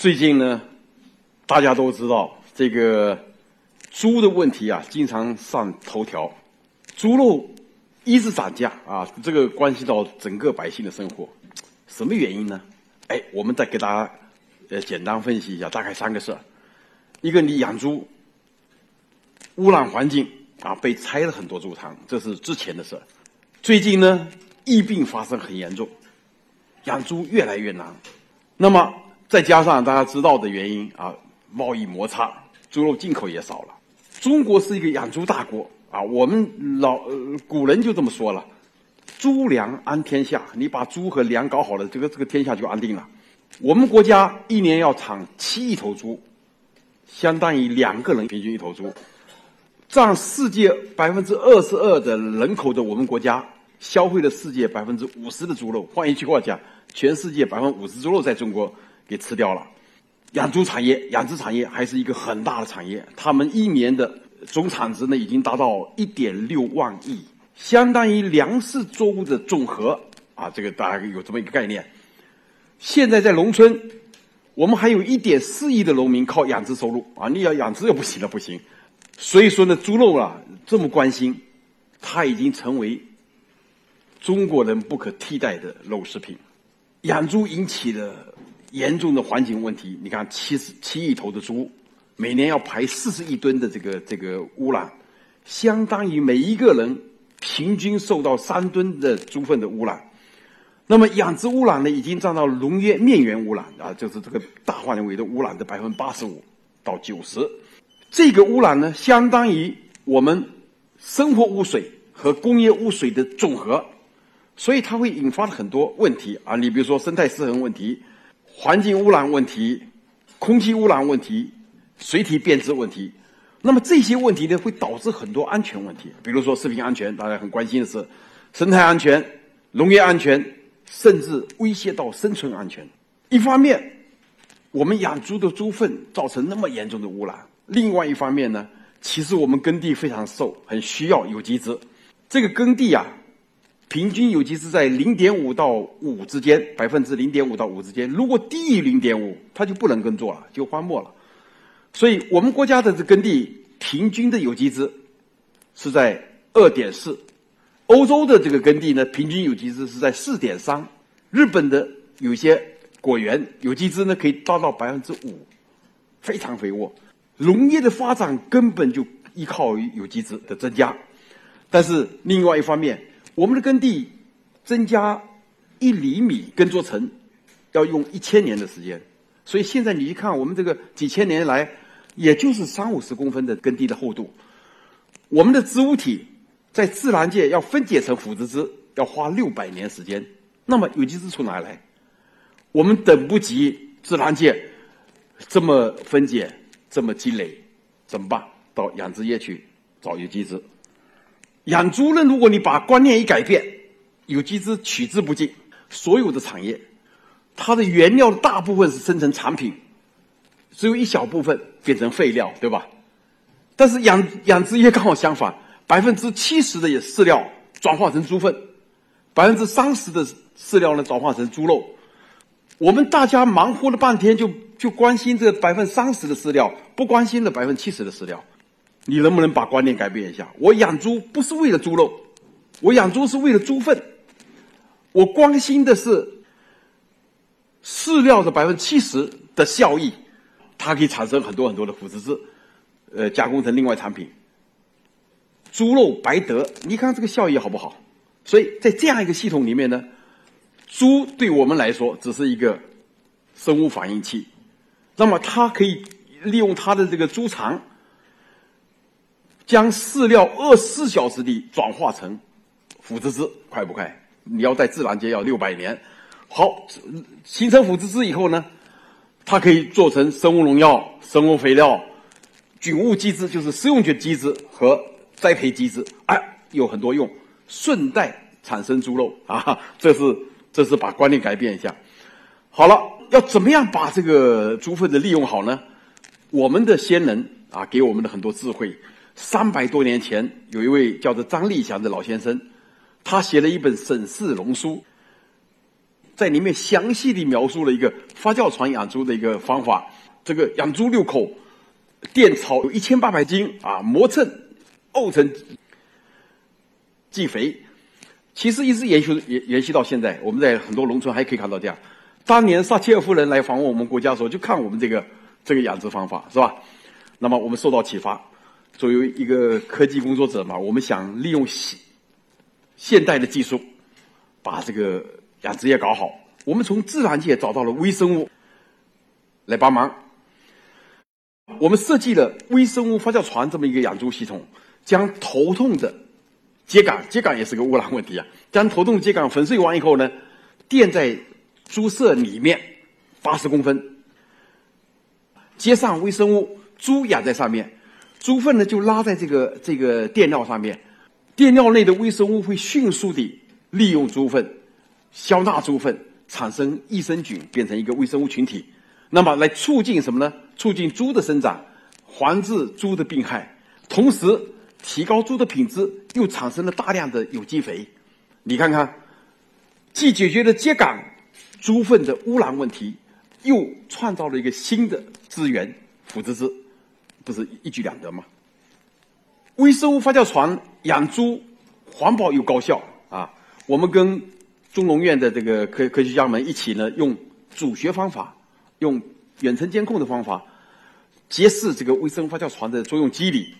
最近呢，大家都知道这个猪的问题啊，经常上头条，猪肉一直涨价啊，这个关系到整个百姓的生活，什么原因呢？哎，我们再给大家呃简单分析一下，大概三个事儿：一个你养猪污染环境啊，被拆了很多猪场，这是之前的事儿；最近呢，疫病发生很严重。养猪越来越难，那么再加上大家知道的原因啊，贸易摩擦，猪肉进口也少了。中国是一个养猪大国啊，我们老呃古人就这么说了：“猪粮安天下。”你把猪和粮搞好了，这个这个天下就安定了。我们国家一年要产七亿头猪，相当于两个人平均一头猪，占世界百分之二十二的人口的我们国家。消费了世界百分之五十的猪肉，换一句话讲，全世界百分之五十猪肉在中国给吃掉了。养猪产业、养殖产业还是一个很大的产业，他们一年的总产值呢已经达到一点六万亿，相当于粮食作物的总和啊！这个大家有这么一个概念。现在在农村，我们还有一点四亿的农民靠养殖收入啊！你要养殖又不行了，不行。所以说呢，猪肉啊这么关心，它已经成为。中国人不可替代的肉食品，养猪引起的严重的环境问题。你看，七十七亿头的猪，每年要排四十亿吨的这个这个污染，相当于每一个人平均受到三吨的猪粪的污染。那么，养殖污染呢，已经占到农业面源污染啊，就是这个大范围的污染的百分之八十五到九十。这个污染呢，相当于我们生活污水和工业污水的总和。所以它会引发很多问题啊！你比如说生态失衡问题、环境污染问题、空气污染问题、水体变质问题。那么这些问题呢，会导致很多安全问题，比如说食品安全，大家很关心的是生态安全、农业安全，甚至威胁到生存安全。一方面，我们养猪的猪粪造成那么严重的污染；另外一方面呢，其实我们耕地非常瘦，很需要有机质。这个耕地啊。平均有机质在零点五到五之间，百分之零点五到五之间。如果低于零点五，它就不能耕作了，就荒漠了。所以我们国家的这耕地平均的有机质是在二点四，欧洲的这个耕地呢，平均有机质是在四点三。日本的有些果园有机质呢可以达到百分之五，非常肥沃。农业的发展根本就依靠于有机质的增加，但是另外一方面。我们的耕地增加一厘米耕作层，要用一千年的时间。所以现在你一看，我们这个几千年来，也就是三五十公分的耕地的厚度。我们的植物体在自然界要分解成腐殖质，要花六百年时间。那么有机质从哪来？我们等不及自然界这么分解、这么积累，怎么办？到养殖业去找有机质。养猪呢？如果你把观念一改变，有机质取之不尽。所有的产业，它的原料大部分是生成产品，只有一小部分变成废料，对吧？但是养养殖业刚好相反，百分之七十的饲料转化成猪粪，百分之三十的饲料呢转化成猪肉。我们大家忙活了半天，就就关心这百分之三十的饲料，不关心这百分之七十的饲料。你能不能把观念改变一下？我养猪不是为了猪肉，我养猪是为了猪粪。我关心的是饲料的百分之七十的效益，它可以产生很多很多的腐殖质，呃，加工成另外产品。猪肉白得，你看这个效益好不好？所以在这样一个系统里面呢，猪对我们来说只是一个生物反应器，那么它可以利用它的这个猪肠。将饲料二十四小时里转化成腐殖质，快不快？你要在自然界要六百年。好，形成腐殖质以后呢，它可以做成生物农药、生物肥料、菌物基质，就是食用菌基质和栽培基质，哎，有很多用。顺带产生猪肉啊，这是这是把观念改变一下。好了，要怎么样把这个猪粪的利用好呢？我们的先人啊，给我们的很多智慧。三百多年前，有一位叫做张立祥的老先生，他写了一本《沈氏龙书》。在里面详细的描述了一个发酵床养猪的一个方法。这个养猪六口，垫草有一千八百斤啊，磨蹭沤成计肥。其实一直延续延延续到现在，我们在很多农村还可以看到这样。当年撒切尔夫人来访问我们国家的时候，就看我们这个这个养殖方法，是吧？那么我们受到启发，作为一个科技工作者嘛，我们想利用现现代的技术，把这个养殖业搞好。我们从自然界找到了微生物来帮忙，我们设计了微生物发酵船这么一个养猪系统，将头痛的秸秆，秸秆也是个污染问题啊，将头痛秸秆粉碎完以后呢，垫在猪舍里面八十公分，接上微生物，猪养在上面，猪粪呢就拉在这个这个垫料上面，垫料内的微生物会迅速地利用猪粪，消纳猪粪，产生益生菌，变成一个微生物群体，那么来促进什么呢？促进猪的生长，防治猪的病害，同时提高猪的品质，又产生了大量的有机肥。你看看，既解决了秸秆。猪粪的污染问题，又创造了一个新的资源——腐殖质，不是一举两得吗？微生物发酵床养猪，环保又高效啊！我们跟中农院的这个科科学家们一起呢，用主学方法，用远程监控的方法，揭示这个微生物发酵床的作用机理。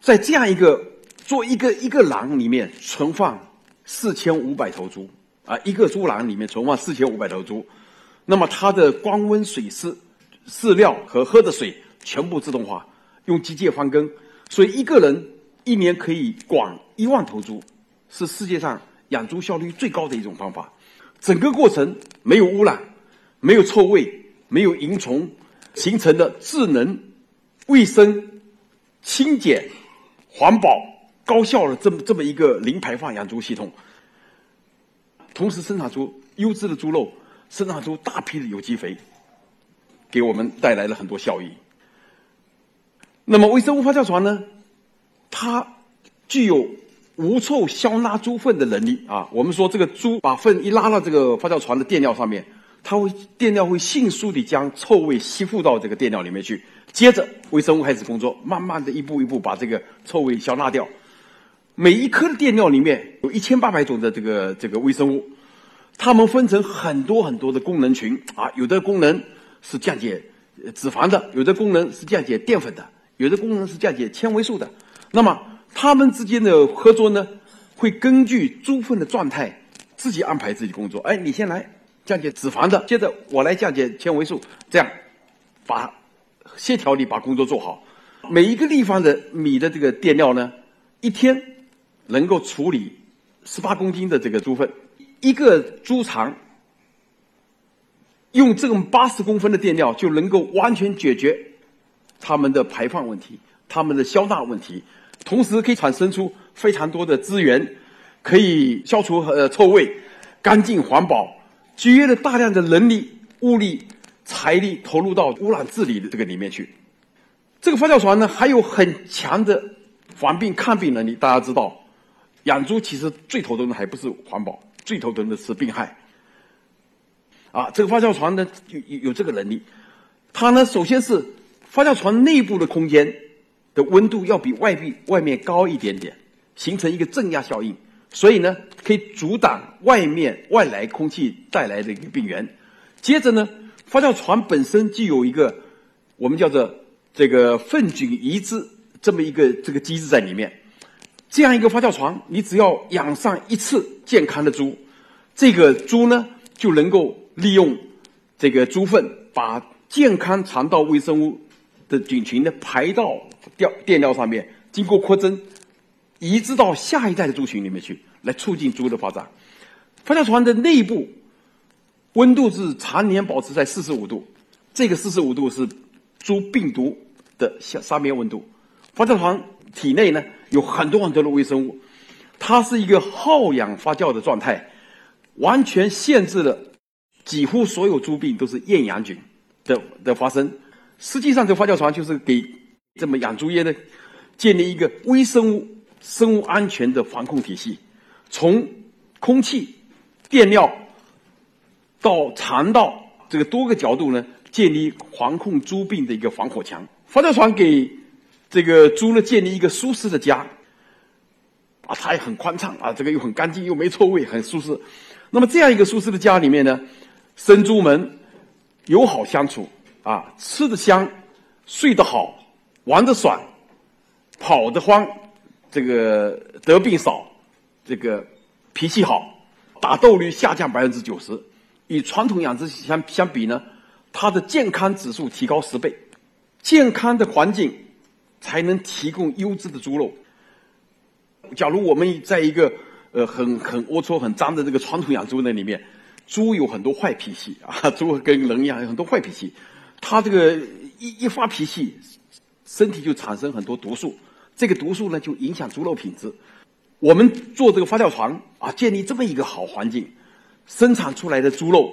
在这样一个做一个一个囊里面存放四千五百头猪。啊，一个猪栏里面存放四千五百头猪，那么它的光温、水湿、饲料和喝的水全部自动化，用机械翻耕，所以一个人一年可以管一万头猪，是世界上养猪效率最高的一种方法。整个过程没有污染，没有臭味，没有蝇虫，形成的智能、卫生、清洁、环保、高效的这么这么一个零排放养猪系统。同时生产出优质的猪肉，生产出大批的有机肥，给我们带来了很多效益。那么微生物发酵床呢？它具有无臭消纳猪粪的能力啊！我们说这个猪把粪一拉到这个发酵床的垫料上面，它会垫料会迅速地将臭味吸附到这个垫料里面去，接着微生物开始工作，慢慢的一步一步把这个臭味消纳掉。每一颗的垫料里面有一千八百种的这个这个微生物，它们分成很多很多的功能群啊，有的功能是降解脂肪的，有的功能是降解淀粉的，有的功能是降解纤维素的。那么它们之间的合作呢，会根据猪粪的状态自己安排自己工作。哎，你先来降解脂肪的，接着我来降解纤维素，这样把协调地把工作做好。每一个地方的米的这个垫料呢，一天。能够处理十八公斤的这个猪粪，一个猪场用这种八十公分的垫料就能够完全解决他们的排放问题、他们的消纳问题，同时可以产生出非常多的资源，可以消除呃臭味、干净环保，节约了大量的人力、物力、财力投入到污染治理的这个里面去。这个发酵床呢，还有很强的防病抗病能力，大家知道。养猪其实最头疼的还不是环保，最头疼的是病害。啊，这个发酵床呢有有这个能力，它呢首先是发酵床内部的空间的温度要比外壁外面高一点点，形成一个正压效应，所以呢可以阻挡外面外来空气带来的一个病源。接着呢，发酵床本身就有一个我们叫做这个粪菌移植这么一个这个机制在里面。这样一个发酵床，你只要养上一次健康的猪，这个猪呢就能够利用这个猪粪，把健康肠道微生物的菌群呢排到垫垫料上面，经过扩增，移植到下一代的猪群里面去，来促进猪的发展。发酵床的内部温度是常年保持在四十五度，这个四十五度是猪病毒的下上面温度。发酵床体内呢？有很多很多的微生物，它是一个耗氧发酵的状态，完全限制了几乎所有猪病都是厌氧菌的的发生。实际上，这发酵床就是给这么养猪业呢建立一个微生物生物安全的。防控体系，从空气、垫料、到肠道这个多个角度呢，建立防控猪病的。一个防火墙。发酵床给这个猪呢建立一个舒适的。家，啊，它也很宽敞啊，这个又很干净，又没臭味，很舒适。那么这样一个舒适的。家里面呢，生猪们友好相处啊，吃得香，睡得好，玩得爽，跑得欢，这个得病少，这个脾气好，打斗率下降百分之九十。与传统养殖相相比呢，它的健康指数提高十倍，健康的环境才能提供优质的猪肉。假如我们在一个呃很很龌龊、很脏的这个传统养猪那里面，猪有很多坏脾气啊，猪跟人一样有很多坏脾气，它这个一一发脾气，身体就产生很多毒素，这个毒素呢就影响猪肉品质。我们做这个发酵床啊，建立这么一个好环境。生产出来的猪肉，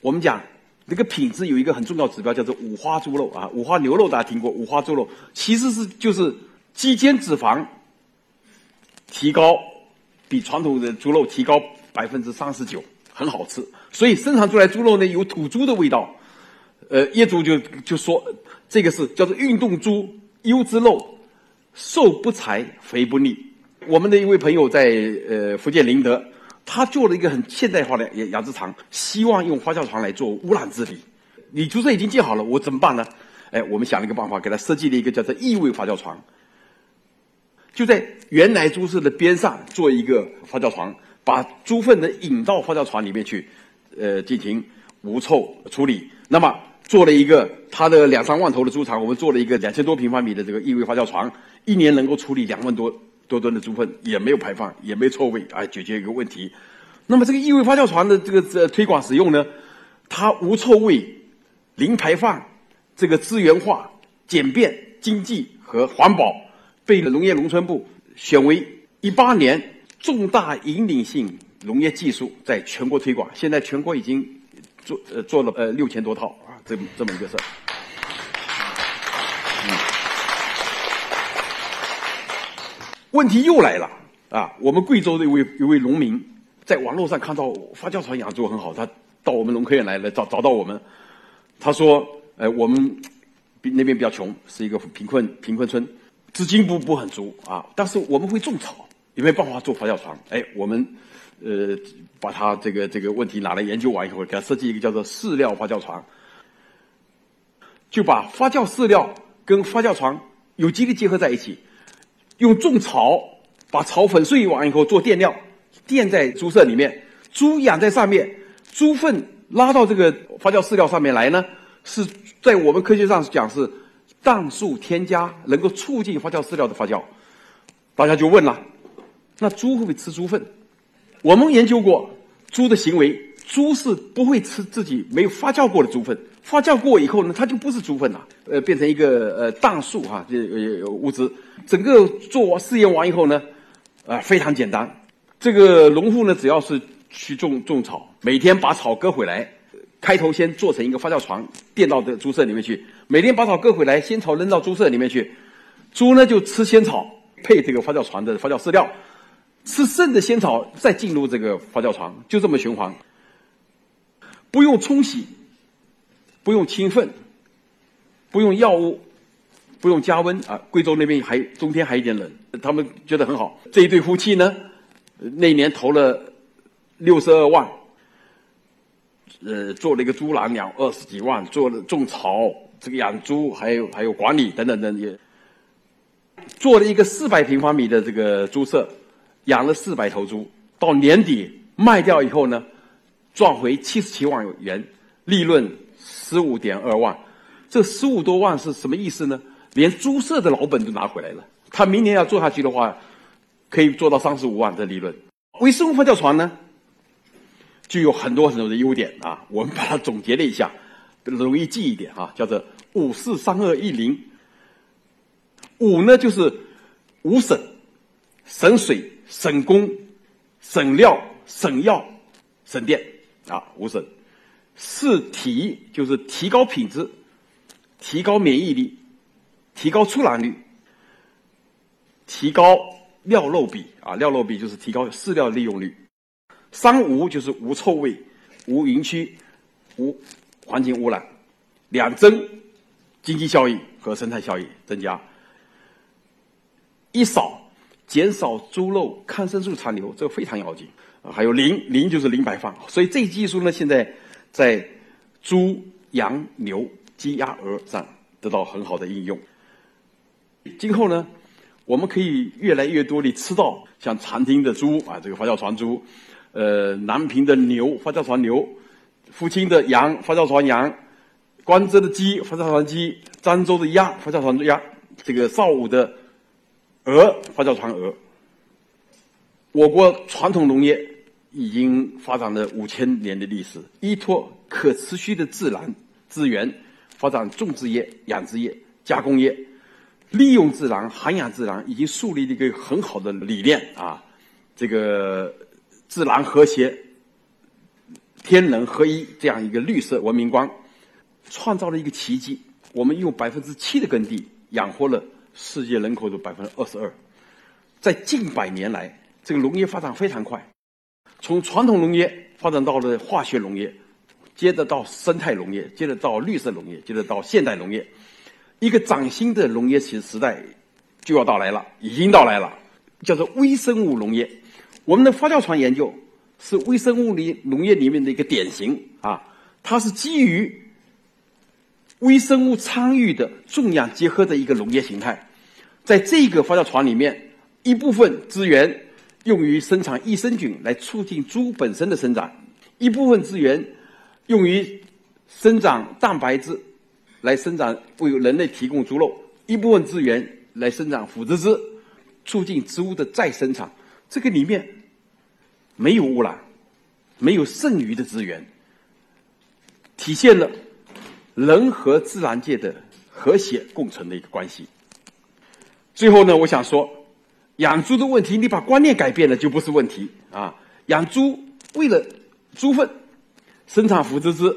我们讲那个品质有一个很重要指标，叫做五花猪肉啊。五花牛肉大家听过，五花猪肉其实是就是肌间脂肪提高，比传统的猪肉提高百分之三十九，很好吃。所以生产出来猪肉呢有土猪的味道。呃，业主就就说这个是叫做运动猪优质肉，瘦不柴，肥不腻。我们的一位朋友在呃福建宁德。他做了一个很现代化的养养殖场，希望用发酵床来做污染治理。你猪舍已经建好了，我怎么办呢？哎，我们想了一个办法，给他设计了一个叫做异味发酵床，就在原来猪舍的边上做一个发酵床，把猪粪呢引到发酵床里面去，呃，进行无臭处理。那么做了一个他的两三万头的猪场，我们做了一个两千多平方米的这个异味发酵床，一年能够处理两万多。多吨的猪粪也没有排放，也没臭味，啊，解决一个问题。那么这个异味发酵床的这个呃推广使用呢，它无臭味、零排放，这个资源化、简便、经济和环保，被农业农村部选为一八年重大引领性农业技术，在全国推广。现在全国已经做呃做了呃六千多套啊，这这么一个事儿。问题又来了啊！我们贵州的一位一位农民在网络上看到发酵床养猪很好，他到我们农科院来来找找到我们。他说：“呃，我们比那边比较穷，是一个贫困贫困村，资金不不很足啊。但是我们会种草，有没有办法做发酵床？哎，我们呃把他这个这个问题拿来研究完以后，给他设计一个叫做饲料发酵床，就把发酵饲料跟发酵床有机的结合在一起。”用种草，把草粉碎完以后做垫料，垫在猪舍里面，猪养在上面，猪粪拉到这个发酵饲料上面来呢，是在我们科学上讲是氮素添加，能够促进发酵饲料的发酵。大家就问了，那猪会不会吃猪粪？我们研究过猪的行为，猪是不会吃自己没有发酵过的猪粪。发酵过以后呢，它就不是猪粪了，呃，变成一个呃氮素哈，这呃物质。整个做完试验完以后呢，啊，非常简单。这个农户呢，只要是去种种草，每天把草割回来，开头先做成一个发酵床，垫到这猪舍里面去。每天把草割回来，仙草扔到猪舍里面去，猪呢就吃仙草，配这个发酵床的发酵饲料，吃剩的仙草再进入这个发酵床，就这么循环，不用冲洗。不用清粪，不用药物，不用加温啊！贵州那边还冬天还有点冷，他们觉得很好。这一对夫妻呢，那年投了六十二万，呃，做了一个猪栏两二十几万，做了种草，这个养猪还有还有管理等等等也，做了一个四百平方米的这个猪舍，养了四百头猪。到年底卖掉以后呢，赚回七十七万元利润。十五点二万，这十五多万是什么意思呢？连猪舍的老本都拿回来了。他明年要做下去的话，可以做到三十五万的利润。微生物发酵床呢，就有很多很多的优点啊。我们把它总结了一下，容易记一点啊，叫做五四三二一零。五呢就是无省、省水、省工、省料、省药、省电啊，无省。四提就是提高品质，提高免疫力，提高出栏率，提高料肉比啊，料肉比就是提高饲料利用率。三无就是无臭味，无营区，无环境污染，两增经济效益和生态效益增加，一少减少猪肉抗生素残留，这个非常要紧。还有零零就是零排放，所以这技术呢，现在在猪、羊、牛、鸡、鸭、鹅上得到很好的应用。今后呢，我们可以越来越多地吃到像长汀的猪啊，这个发酵传猪，呃，南平的牛发酵传牛，福清的羊发酵传羊。关州的鸡发酵传鸡，漳州的鸭发酵传鸭，这个邵武的鹅发酵传鹅。我国传统农业已经发展了五千年的历史，依托可持续的自然资源，发展种植业、养殖业、加工业，利用自然、涵养自然，已经树立了一个很好的理念啊！这个自然和谐、天人合一这样一个绿色文明观。创造了一个奇迹，我们用百分之七的耕地养活了世界人口的百分之二十二。在近百年来，这个农业发展非常快，从传统农业发展到了化学农业，接着到生态农业，接着到绿色农业，接着到现代农业，一个崭新的农业时时代就要到来了，已经到来了，叫做微生物农业。我们的发酵床研究是微生物里农业里面的一个典型啊，它是基于。微生物参与的种养结合的一个农业形态，在这个发酵船里面，一部分资源用于生产益生菌来促进猪本身的生长，一部分资源用于生长蛋白质来生长为人类提供猪肉，一部分资源来生长腐殖质，促进植物的再生产。这个里面没有污染，没有剩余的资源，体现了。人和自然界的和谐共存的一个关系。最后呢，我想说，养猪的问题，你把观念改变了就不是问题啊。养猪为了猪粪生产腐殖质，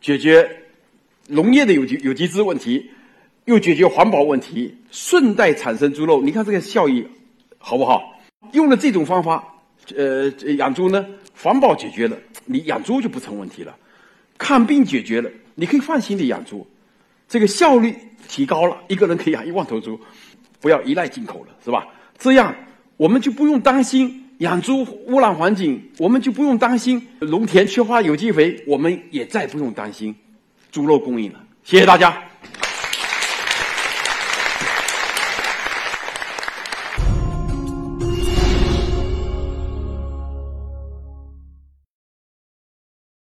解决农业的有机有机质问题，又解决环保问题，顺带产生猪肉。你看这个效益好不好？用了这种方法，呃，养猪呢，环保解决了，你养猪就不成问题了，看病解决了。你可以放心的养猪，这个效率提高了，一个人可以养一万头猪，不要依赖进口了，是吧？这样我们就不用担心养猪污染环境，我们就不用担心农田缺乏有机肥，我们也再不用担心猪肉供应了。谢谢大家。